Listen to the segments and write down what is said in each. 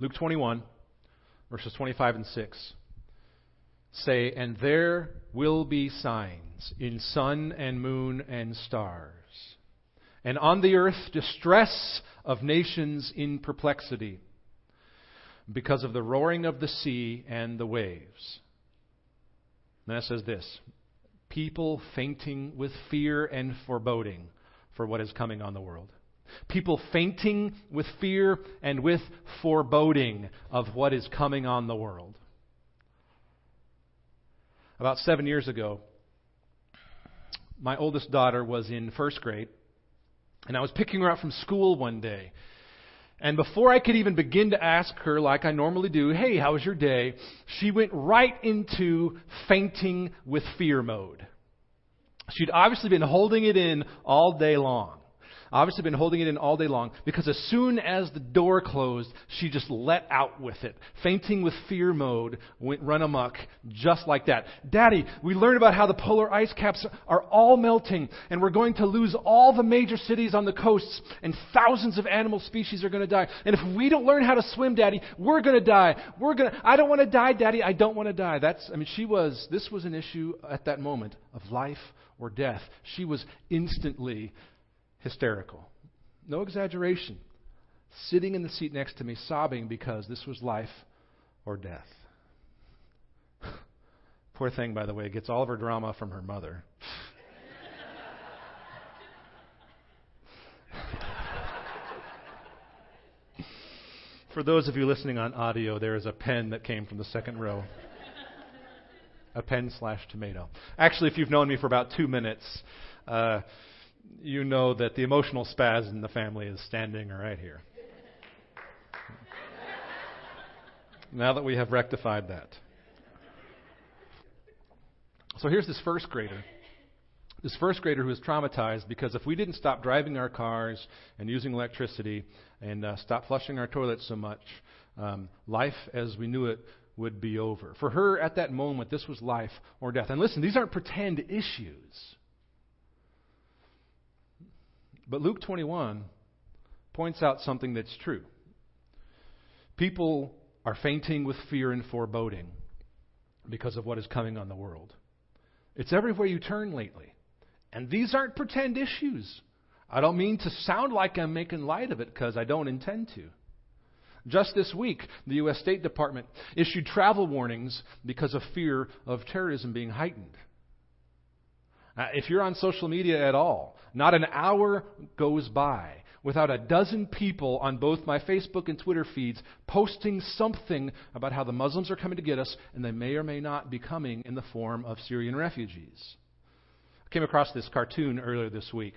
Luke 21, verses 25 and 6 say, And there will be signs in sun and moon and stars, and on the earth distress of nations in perplexity, because of the roaring of the sea and the waves. Then it says this people fainting with fear and foreboding for what is coming on the world. People fainting with fear and with foreboding of what is coming on the world. About seven years ago, my oldest daughter was in first grade, and I was picking her up from school one day. And before I could even begin to ask her, like I normally do, hey, how was your day? She went right into fainting with fear mode. She'd obviously been holding it in all day long obviously been holding it in all day long because as soon as the door closed, she just let out with it. Fainting with fear mode went run amok just like that. Daddy, we learned about how the polar ice caps are all melting and we're going to lose all the major cities on the coasts and thousands of animal species are going to die. And if we don't learn how to swim, Daddy, we're going to die. We're going to, I don't want to die, Daddy. I don't want to die. That's, I mean, she was, this was an issue at that moment of life or death. She was instantly hysterical. No exaggeration. Sitting in the seat next to me, sobbing because this was life or death. Poor thing, by the way, gets all of her drama from her mother. For those of you listening on audio, there is a pen that came from the second row. a pen slash tomato. Actually, if you've known me for about two minutes, uh, you know that the emotional spaz in the family is standing right here. now that we have rectified that. So here's this first grader. This first grader who is traumatized because if we didn't stop driving our cars and using electricity and uh, stop flushing our toilets so much, um, life as we knew it would be over. For her, at that moment, this was life or death. And listen, these aren't pretend issues. But Luke 21 points out something that's true. People are fainting with fear and foreboding because of what is coming on the world. It's everywhere you turn lately. And these aren't pretend issues. I don't mean to sound like I'm making light of it because I don't intend to. Just this week, the U.S. State Department issued travel warnings because of fear of terrorism being heightened. Uh, if you're on social media at all, not an hour goes by without a dozen people on both my Facebook and Twitter feeds posting something about how the Muslims are coming to get us, and they may or may not be coming in the form of Syrian refugees. I came across this cartoon earlier this week.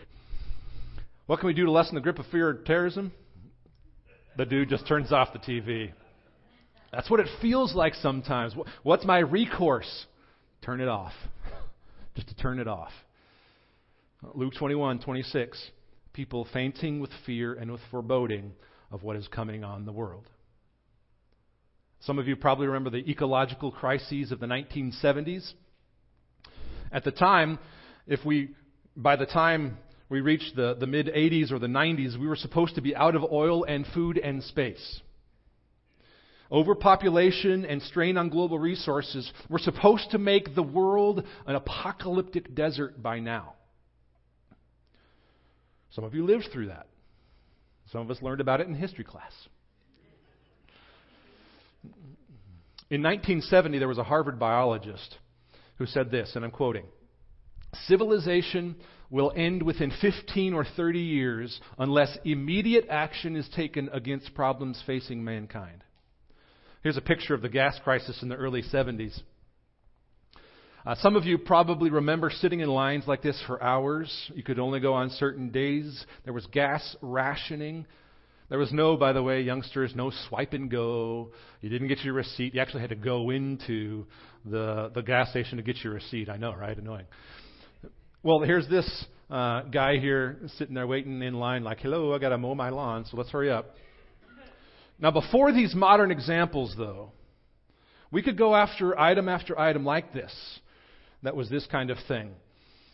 What can we do to lessen the grip of fear of terrorism? The dude just turns off the TV. That's what it feels like sometimes. What's my recourse? Turn it off just to turn it off. Luke 21, 26. People fainting with fear and with foreboding of what is coming on the world. Some of you probably remember the ecological crises of the 1970s. At the time, if we, by the time we reached the, the mid 80s or the 90s, we were supposed to be out of oil and food and space. Overpopulation and strain on global resources were supposed to make the world an apocalyptic desert by now. Some of you lived through that. Some of us learned about it in history class. In 1970, there was a Harvard biologist who said this, and I'm quoting Civilization will end within 15 or 30 years unless immediate action is taken against problems facing mankind. Here's a picture of the gas crisis in the early 70s. Uh, some of you probably remember sitting in lines like this for hours. You could only go on certain days. There was gas rationing. There was no, by the way, youngsters, no swipe and go. You didn't get your receipt. You actually had to go into the, the gas station to get your receipt. I know, right? Annoying. Well, here's this uh, guy here sitting there waiting in line, like, hello, I got to mow my lawn, so let's hurry up. Now, before these modern examples, though, we could go after item after item like this that was this kind of thing.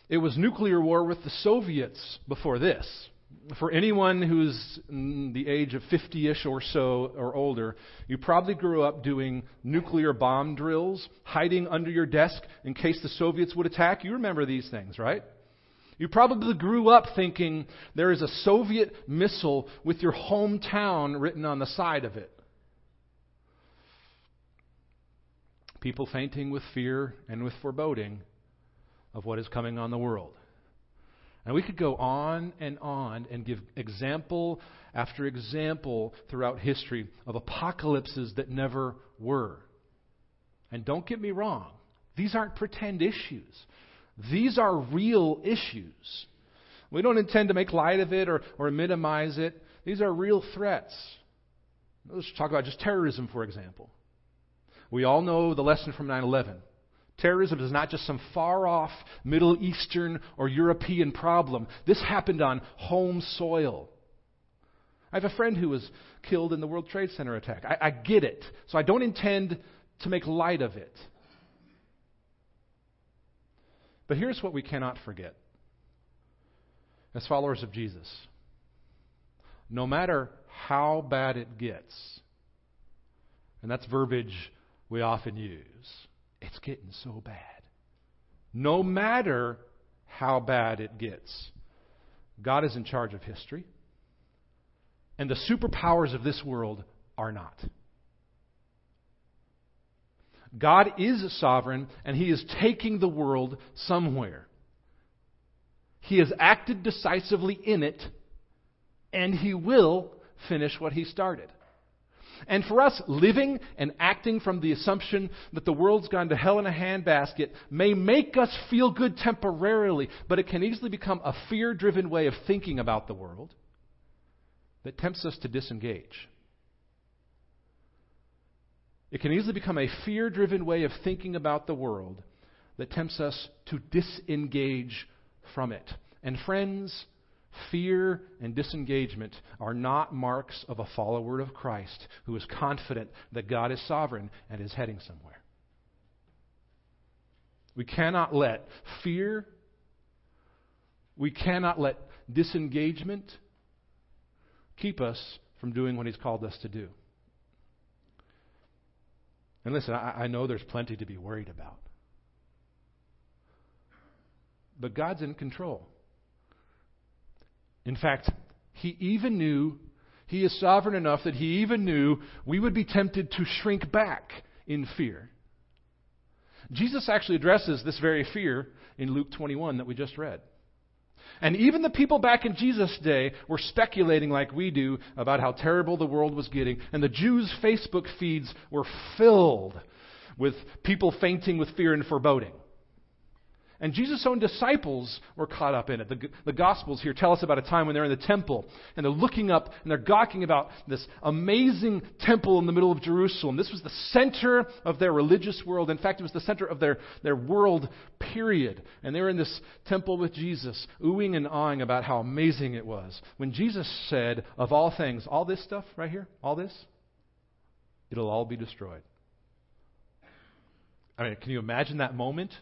It was nuclear war with the Soviets before this. for anyone who's the age of 50 ish or so or older, you probably grew up doing nuclear bomb drills, hiding under your desk in case the Soviets would attack. You remember these things, right? You probably grew up thinking there is a Soviet missile with your hometown written on the side of it. People fainting with fear and with foreboding of what is coming on the world. And we could go on and on and give example after example throughout history of apocalypses that never were. And don't get me wrong, these aren't pretend issues. These are real issues. We don't intend to make light of it or, or minimize it. These are real threats. Let's talk about just terrorism, for example. We all know the lesson from 9 11. Terrorism is not just some far off Middle Eastern or European problem. This happened on home soil. I have a friend who was killed in the World Trade Center attack. I, I get it. So I don't intend to make light of it. But here's what we cannot forget as followers of Jesus no matter how bad it gets, and that's verbiage we often use, it's getting so bad. No matter how bad it gets, God is in charge of history, and the superpowers of this world are not. God is sovereign, and He is taking the world somewhere. He has acted decisively in it, and He will finish what He started. And for us, living and acting from the assumption that the world's gone to hell in a handbasket may make us feel good temporarily, but it can easily become a fear driven way of thinking about the world that tempts us to disengage. It can easily become a fear driven way of thinking about the world that tempts us to disengage from it. And friends, Fear and disengagement are not marks of a follower of Christ who is confident that God is sovereign and is heading somewhere. We cannot let fear, we cannot let disengagement keep us from doing what He's called us to do. And listen, I, I know there's plenty to be worried about. But God's in control. In fact, he even knew, he is sovereign enough that he even knew we would be tempted to shrink back in fear. Jesus actually addresses this very fear in Luke 21 that we just read. And even the people back in Jesus' day were speculating like we do about how terrible the world was getting. And the Jews' Facebook feeds were filled with people fainting with fear and foreboding. And Jesus' own disciples were caught up in it. The, the, Gospels here tell us about a time when they're in the temple and they're looking up and they're gawking about this amazing temple in the middle of Jerusalem. This was the center of their religious world. In fact, it was the center of their, their world, period. And they were in this temple with Jesus, oohing and awing about how amazing it was. When Jesus said, of all things, all this stuff right here, all this, it'll all be destroyed. I mean, can you imagine that moment?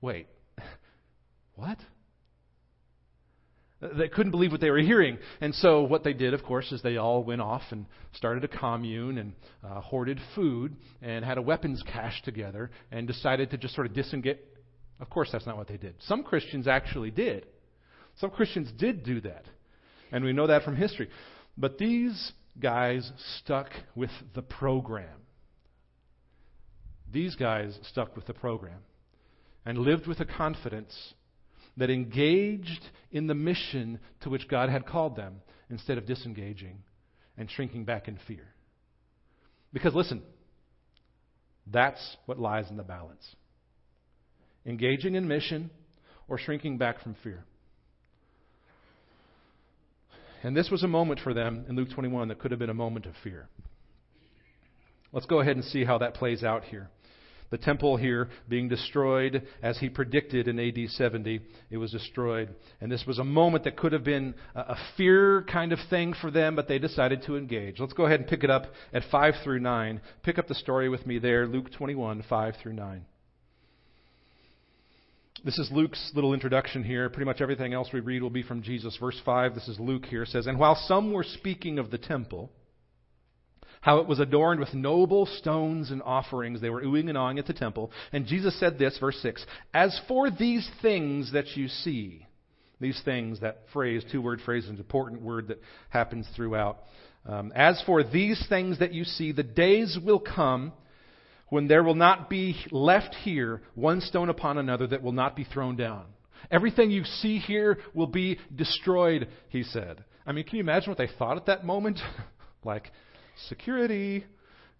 Wait, what? They couldn't believe what they were hearing. And so, what they did, of course, is they all went off and started a commune and uh, hoarded food and had a weapons cache together and decided to just sort of disengage. Of course, that's not what they did. Some Christians actually did. Some Christians did do that. And we know that from history. But these guys stuck with the program. These guys stuck with the program and lived with a confidence that engaged in the mission to which God had called them instead of disengaging and shrinking back in fear. Because listen, that's what lies in the balance engaging in mission or shrinking back from fear. And this was a moment for them in Luke 21 that could have been a moment of fear. Let's go ahead and see how that plays out here. The temple here being destroyed as he predicted in AD 70, it was destroyed. And this was a moment that could have been a fear kind of thing for them, but they decided to engage. Let's go ahead and pick it up at 5 through 9. Pick up the story with me there, Luke 21, 5 through 9. This is Luke's little introduction here. Pretty much everything else we read will be from Jesus. Verse 5, this is Luke here, says, And while some were speaking of the temple, how it was adorned with noble stones and offerings, they were oohing and awing at the temple. And Jesus said this, verse 6, As for these things that you see, these things, that phrase, two word phrase, is an important word that happens throughout. Um, As for these things that you see, the days will come when there will not be left here one stone upon another that will not be thrown down. Everything you see here will be destroyed, he said. I mean, can you imagine what they thought at that moment? like, security,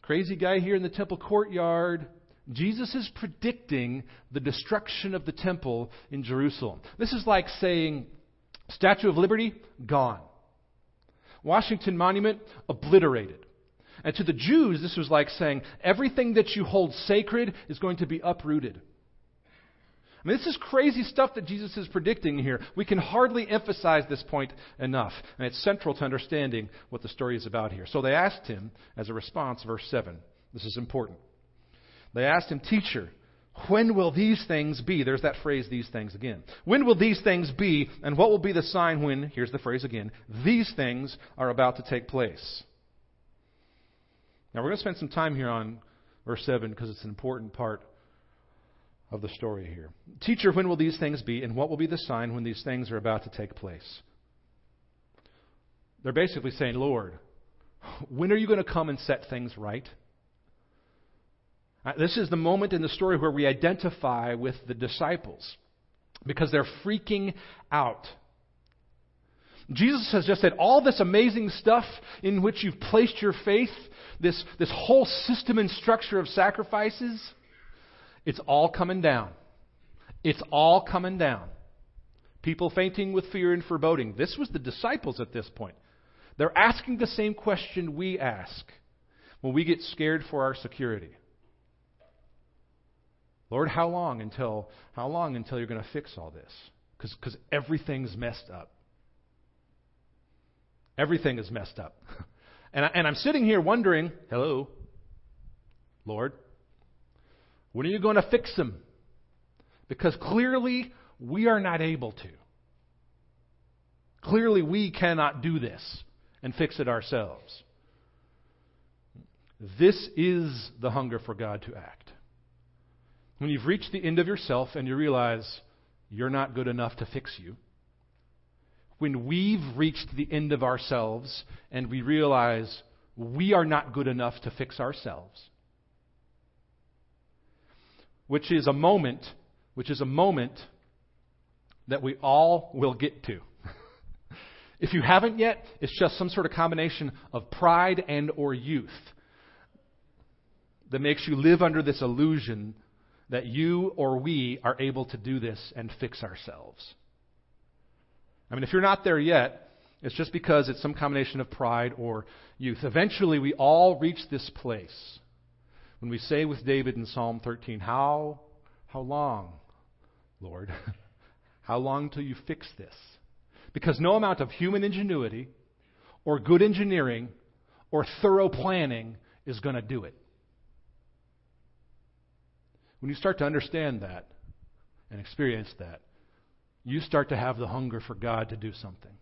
crazy guy here in the temple courtyard. Jesus is predicting the destruction of the temple in Jerusalem. This is like saying, Statue of Liberty, gone. Washington Monument, obliterated. And to the Jews, this was like saying, everything that you hold sacred is going to be uprooted. I mean, this is crazy stuff that Jesus is predicting here. We can hardly emphasize this point enough. And it's central to understanding what the story is about here. So they asked him, as a response, verse 7. This is important. They asked him, Teacher, when will these things be? There's that phrase, these things again. When will these things be, and what will be the sign when, here's the phrase again, these things are about to take place? Now, we're going to spend some time here on verse 7 because it's an important part of the story here. Teacher, when will these things be, and what will be the sign when these things are about to take place? They're basically saying, Lord, when are you going to come and set things right? Uh, this is the moment in the story where we identify with the disciples because they're freaking out. Jesus has just said all this amazing stuff in which you've placed your faith, this, this whole system and structure of sacrifices, it's all coming down. It's all coming down. People fainting with fear and foreboding. This was the disciples at this point. They're asking the same question we ask when we get scared for our security. Lord, how long until how long until you're going to fix all this? Because everything's messed up. Everything is messed up. And, I, and I'm sitting here wondering, hello, Lord, when are you going to fix them? Because clearly we are not able to. Clearly we cannot do this and fix it ourselves. This is the hunger for God to act. When you've reached the end of yourself and you realize you're not good enough to fix you when we've reached the end of ourselves and we realize we are not good enough to fix ourselves. Which is a moment, which is a moment that we all will get to. if you haven't yet, it's just some sort of combination of pride and or youth that makes you live under this illusion that you or we are able to do this and fix ourselves. I mean, if you're not there yet, it's just because it's some combination of pride or youth. Eventually, we all reach this place when we say with David in Psalm 13, How, how long, Lord? how long till you fix this? Because no amount of human ingenuity or good engineering or thorough planning is going to do it. When you start to understand that and experience that, you start to have the hunger for God to do something.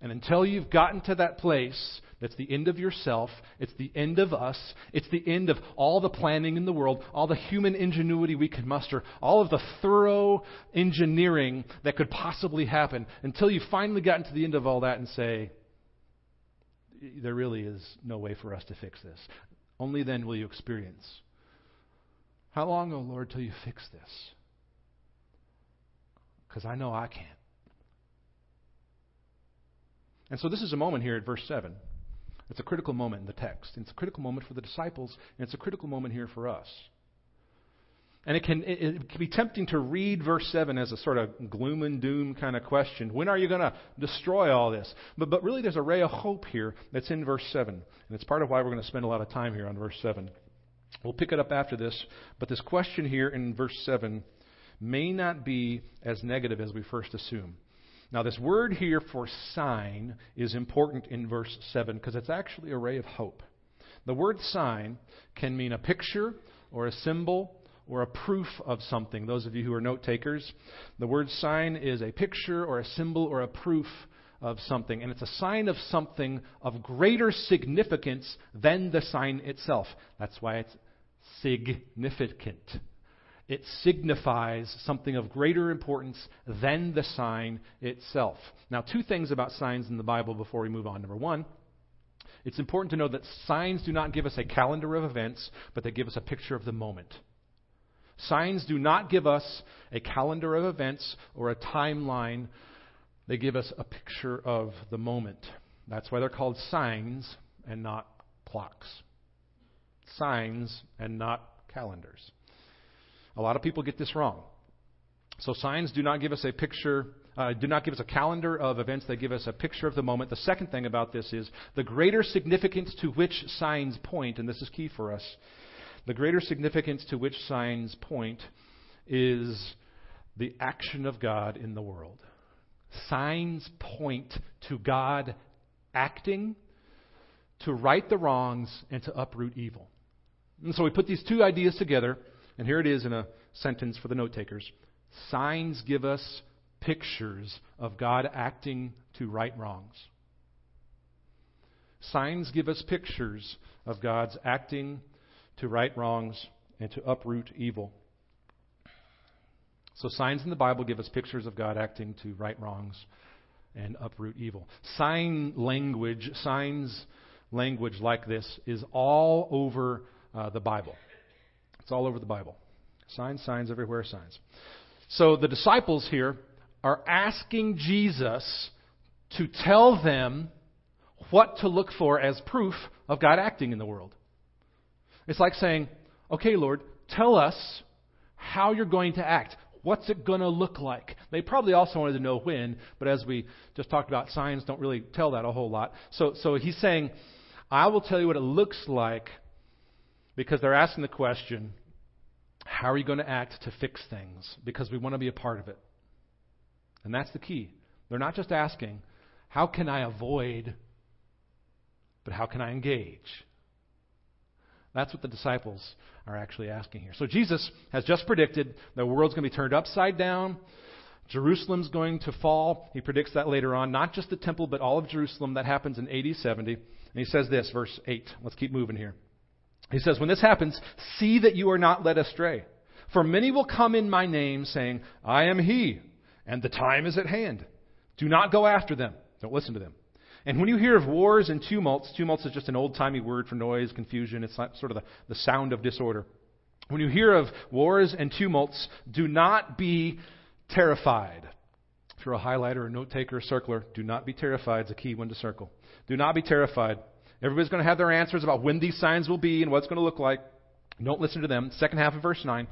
And until you've gotten to that place that's the end of yourself, it's the end of us, it's the end of all the planning in the world, all the human ingenuity we could muster, all of the thorough engineering that could possibly happen, until you've finally gotten to the end of all that and say, there really is no way for us to fix this. Only then will you experience. How long, O oh Lord, till you fix this? because I know I can't. And so this is a moment here at verse 7. It's a critical moment in the text. It's a critical moment for the disciples, and it's a critical moment here for us. And it can, it, it can be tempting to read verse 7 as a sort of gloom and doom kind of question. When are you going to destroy all this? But, but really, there's a ray of hope here that's in verse 7. And it's part of why we're going to spend a lot of time here on verse 7. We'll pick it up after this. But this question here in verse 7 may not be as negative as we first assume. Now, this word here for sign is important in verse 7 because it's actually a ray of hope. The word sign can mean a picture or a symbol or a proof of something. Those of you who are note takers, the word sign is a picture or a symbol or a proof of something, and it's a sign of something of greater significance than the sign itself. That's why it's significant. It signifies something of greater importance than the sign itself. Now, two things about signs in the Bible before we move on. Number one, it's important to know that signs do not give us a calendar of events, but they give us a picture of the moment. Signs do not give us a calendar of events or a timeline, they give us a picture of the moment. That's why they're called signs and not clocks. Signs and not calendars. A lot of people get this wrong. So signs do not give us a picture, uh, do not give us a calendar of events. They give us a picture of the moment. The second thing about this is the greater significance to which signs point, and this is key for us. The greater significance to which signs point is the action of God in the world. Signs point to God acting to right the wrongs and to uproot evil. And so we put these two ideas together and here it is in a sentence for the note takers Signs give us pictures of God acting to right wrongs. Signs give us pictures of God's acting to right wrongs and to uproot evil. So, signs in the Bible give us pictures of God acting to right wrongs and uproot evil. Sign language, signs language like this is all over uh, the Bible. It's all over the Bible. Signs, signs, everywhere, signs. So the disciples here are asking Jesus to tell them what to look for as proof of God acting in the world. It's like saying, okay, Lord, tell us how you're going to act. What's it going to look like? They probably also wanted to know when, but as we just talked about, signs don't really tell that a whole lot. So, so he's saying, I will tell you what it looks like because they're asking the question, how are you going to act to fix things? Because we want to be a part of it. And that's the key. They're not just asking, how can I avoid, but how can I engage? That's what the disciples are actually asking here. So Jesus has just predicted the world's going to be turned upside down. Jerusalem's going to fall. He predicts that later on. Not just the temple, but all of Jerusalem. That happens in AD 70. And he says this, verse 8. Let's keep moving here. He says, When this happens, see that you are not led astray. For many will come in my name, saying, I am he, and the time is at hand. Do not go after them. Don't listen to them. And when you hear of wars and tumults, tumults is just an old timey word for noise, confusion. It's sort of the, the sound of disorder. When you hear of wars and tumults, do not be terrified. If you're a highlighter, a note taker, a circler, do not be terrified. It's a key one to circle. Do not be terrified. Everybody's going to have their answers about when these signs will be and what it's going to look like. Don't listen to them. Second half of verse 9.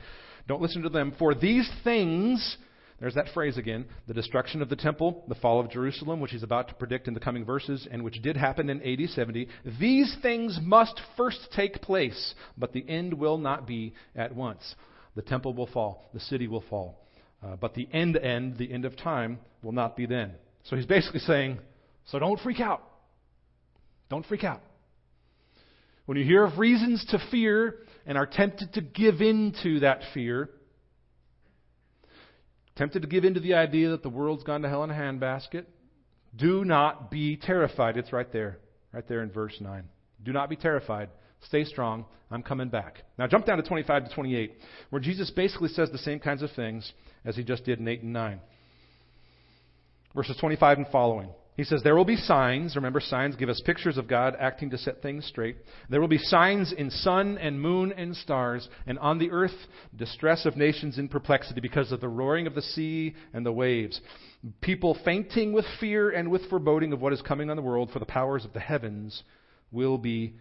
Don't listen to them. For these things, there's that phrase again the destruction of the temple, the fall of Jerusalem, which he's about to predict in the coming verses, and which did happen in AD 70. These things must first take place, but the end will not be at once. The temple will fall, the city will fall. Uh, but the end end, the end of time, will not be then. So he's basically saying, so don't freak out. Don't freak out. When you hear of reasons to fear and are tempted to give in to that fear, tempted to give in to the idea that the world's gone to hell in a handbasket, do not be terrified. It's right there, right there in verse 9. Do not be terrified. Stay strong. I'm coming back. Now jump down to 25 to 28, where Jesus basically says the same kinds of things as he just did in 8 and 9. Verses 25 and following. He says, There will be signs. Remember, signs give us pictures of God acting to set things straight. There will be signs in sun and moon and stars, and on the earth, distress of nations in perplexity because of the roaring of the sea and the waves. People fainting with fear and with foreboding of what is coming on the world, for the powers of the heavens will be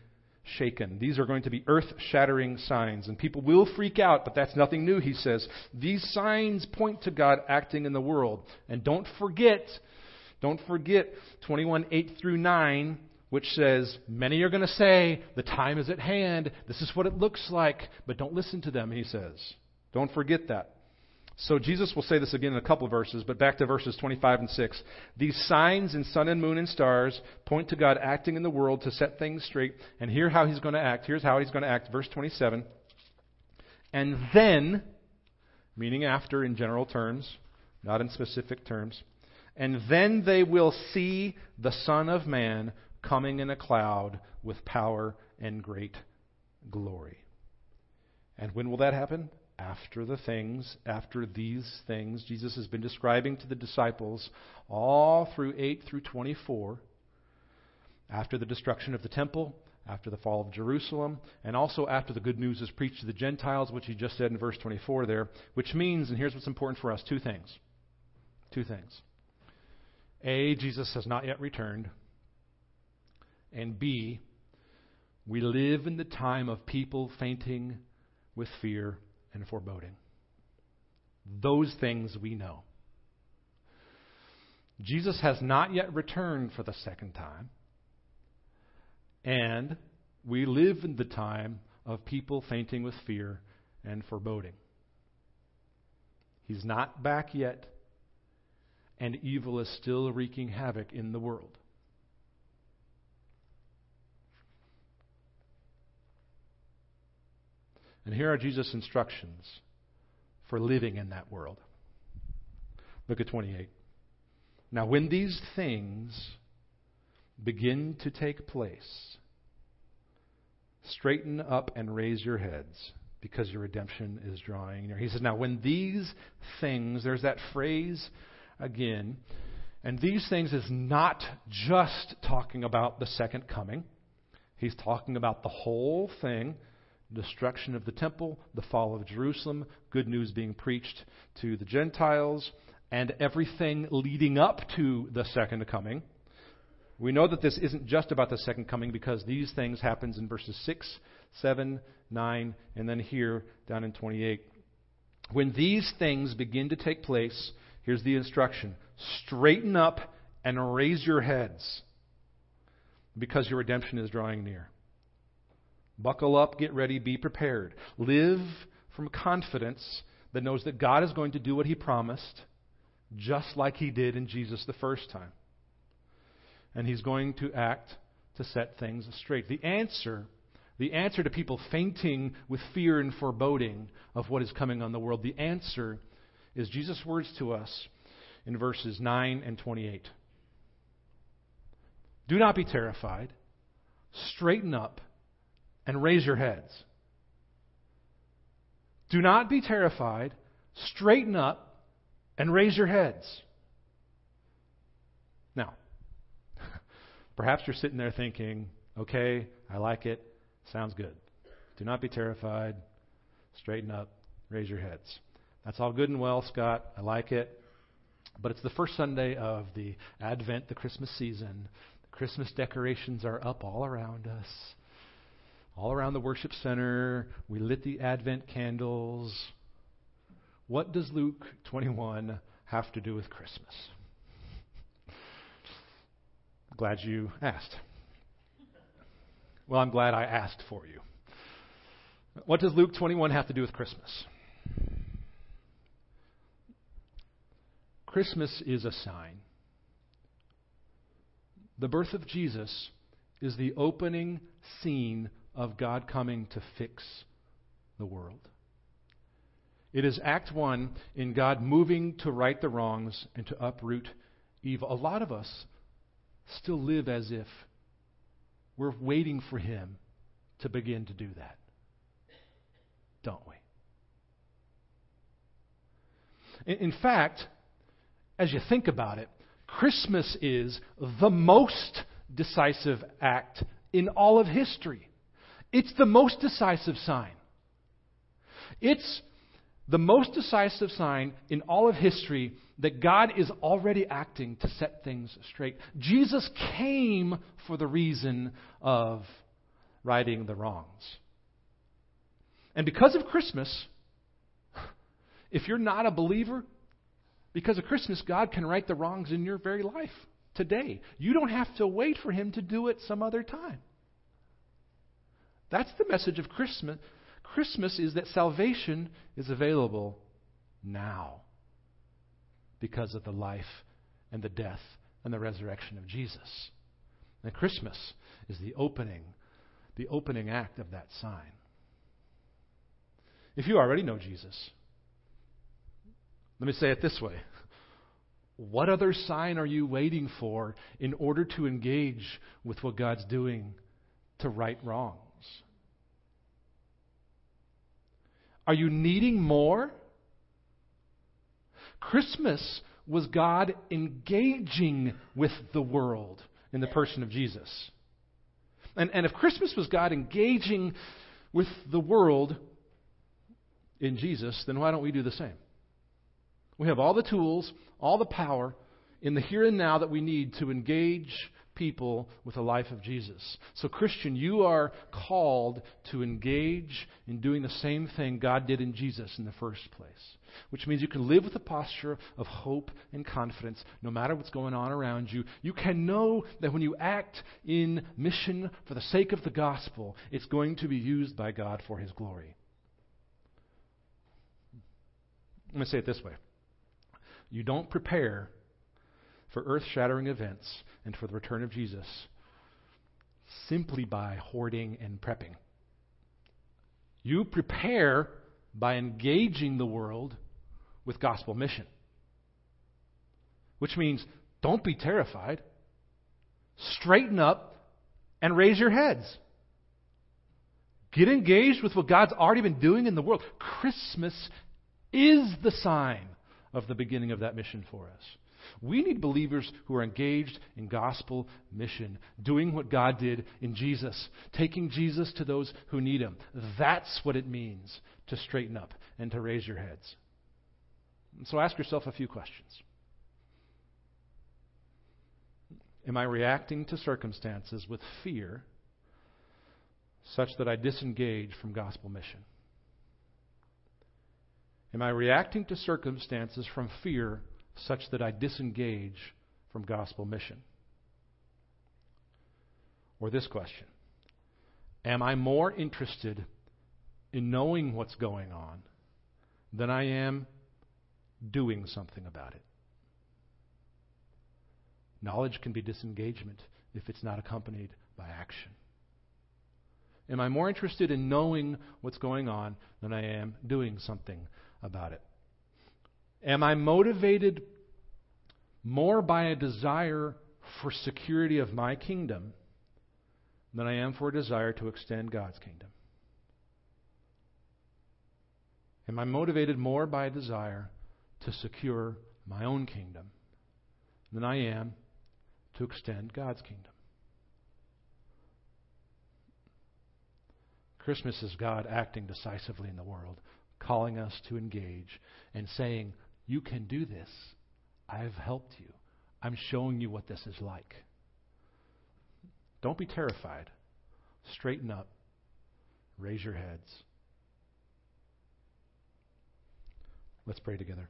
shaken. These are going to be earth shattering signs, and people will freak out, but that's nothing new, he says. These signs point to God acting in the world. And don't forget, don't forget 21, 8 through 9, which says, Many are going to say, The time is at hand. This is what it looks like. But don't listen to them, he says. Don't forget that. So Jesus will say this again in a couple of verses, but back to verses 25 and 6. These signs in sun and moon and stars point to God acting in the world to set things straight. And here how he's going to act. Here's how he's going to act. Verse 27. And then, meaning after in general terms, not in specific terms, and then they will see the Son of Man coming in a cloud with power and great glory. And when will that happen? After the things, after these things Jesus has been describing to the disciples all through 8 through 24, after the destruction of the temple, after the fall of Jerusalem, and also after the good news is preached to the Gentiles, which he just said in verse 24 there, which means, and here's what's important for us two things. Two things. A, Jesus has not yet returned. And B, we live in the time of people fainting with fear and foreboding. Those things we know. Jesus has not yet returned for the second time. And we live in the time of people fainting with fear and foreboding. He's not back yet, and evil is still wreaking havoc in the world. And here are Jesus' instructions for living in that world. Look at 28. Now, when these things begin to take place, straighten up and raise your heads because your redemption is drawing near. He says, Now, when these things, there's that phrase again, and these things is not just talking about the second coming, he's talking about the whole thing destruction of the temple, the fall of Jerusalem, good news being preached to the Gentiles, and everything leading up to the second coming. We know that this isn't just about the second coming because these things happens in verses 6, 7, 9, and then here down in 28. When these things begin to take place, here's the instruction straighten up and raise your heads because your redemption is drawing near. Buckle up, get ready, be prepared. Live from confidence that knows that God is going to do what He promised, just like He did in Jesus the first time. And He's going to act to set things straight. The answer, the answer to people fainting with fear and foreboding of what is coming on the world, the answer is Jesus' words to us in verses 9 and 28. Do not be terrified. Straighten up and raise your heads. Do not be terrified. Straighten up and raise your heads. Now, perhaps you're sitting there thinking, okay, I like it. Sounds good. Do not be terrified. Straighten up. Raise your heads. That's all good and well, Scott. I like it. But it's the first Sunday of the Advent, the Christmas season. The Christmas decorations are up all around us all around the worship center. We lit the Advent candles. What does Luke 21 have to do with Christmas? Glad you asked. Well, I'm glad I asked for you. What does Luke 21 have to do with Christmas? Christmas is a sign. The birth of Jesus is the opening scene of God coming to fix the world. It is Act 1 in God moving to right the wrongs and to uproot evil. A lot of us still live as if we're waiting for Him to begin to do that. Don't we? In fact, as you think about it, Christmas is the most decisive act in all of history. It's the most decisive sign. It's the most decisive sign in all of history that God is already acting to set things straight. Jesus came for the reason of righting the wrongs. And because of Christmas, if you're not a believer, because of Christmas, God can right the wrongs in your very life today. You don't have to wait for Him to do it some other time. That's the message of Christmas. Christmas is that salvation is available now because of the life and the death and the resurrection of Jesus. And Christmas is the opening, the opening act of that sign. If you already know Jesus, let me say it this way. What other sign are you waiting for in order to engage with what God's doing to right wrongs? Are you needing more? Christmas was God engaging with the world in the person of Jesus. And, and if Christmas was God engaging with the world in Jesus, then why don't we do the same? We have all the tools, all the power in the here and now that we need to engage people with the life of Jesus. So, Christian, you are called to engage in doing the same thing God did in Jesus in the first place, which means you can live with a posture of hope and confidence no matter what's going on around you. You can know that when you act in mission for the sake of the gospel, it's going to be used by God for His glory. Let me say it this way you don't prepare for earth shattering events and for the return of Jesus simply by hoarding and prepping. You prepare by engaging the world with gospel mission. Which means don't be terrified, straighten up, and raise your heads. Get engaged with what God's already been doing in the world. Christmas is the sign of the beginning of that mission for us. We need believers who are engaged in gospel mission, doing what God did in Jesus, taking Jesus to those who need him. That's what it means to straighten up and to raise your heads. And so ask yourself a few questions. Am I reacting to circumstances with fear such that I disengage from gospel mission? Am I reacting to circumstances from fear such that I disengage from gospel mission? Or this question Am I more interested in knowing what's going on than I am doing something about it? Knowledge can be disengagement if it's not accompanied by action. Am I more interested in knowing what's going on than I am doing something about it? Am I motivated more by a desire for security of my kingdom than I am for a desire to extend God's kingdom? Am I motivated more by a desire to secure my own kingdom than I am to extend God's kingdom? Christmas is God acting decisively in the world calling us to engage and saying, You can do this. I've helped you. I'm showing you what this is like. Don't be terrified. Straighten up. Raise your heads. Let's pray together.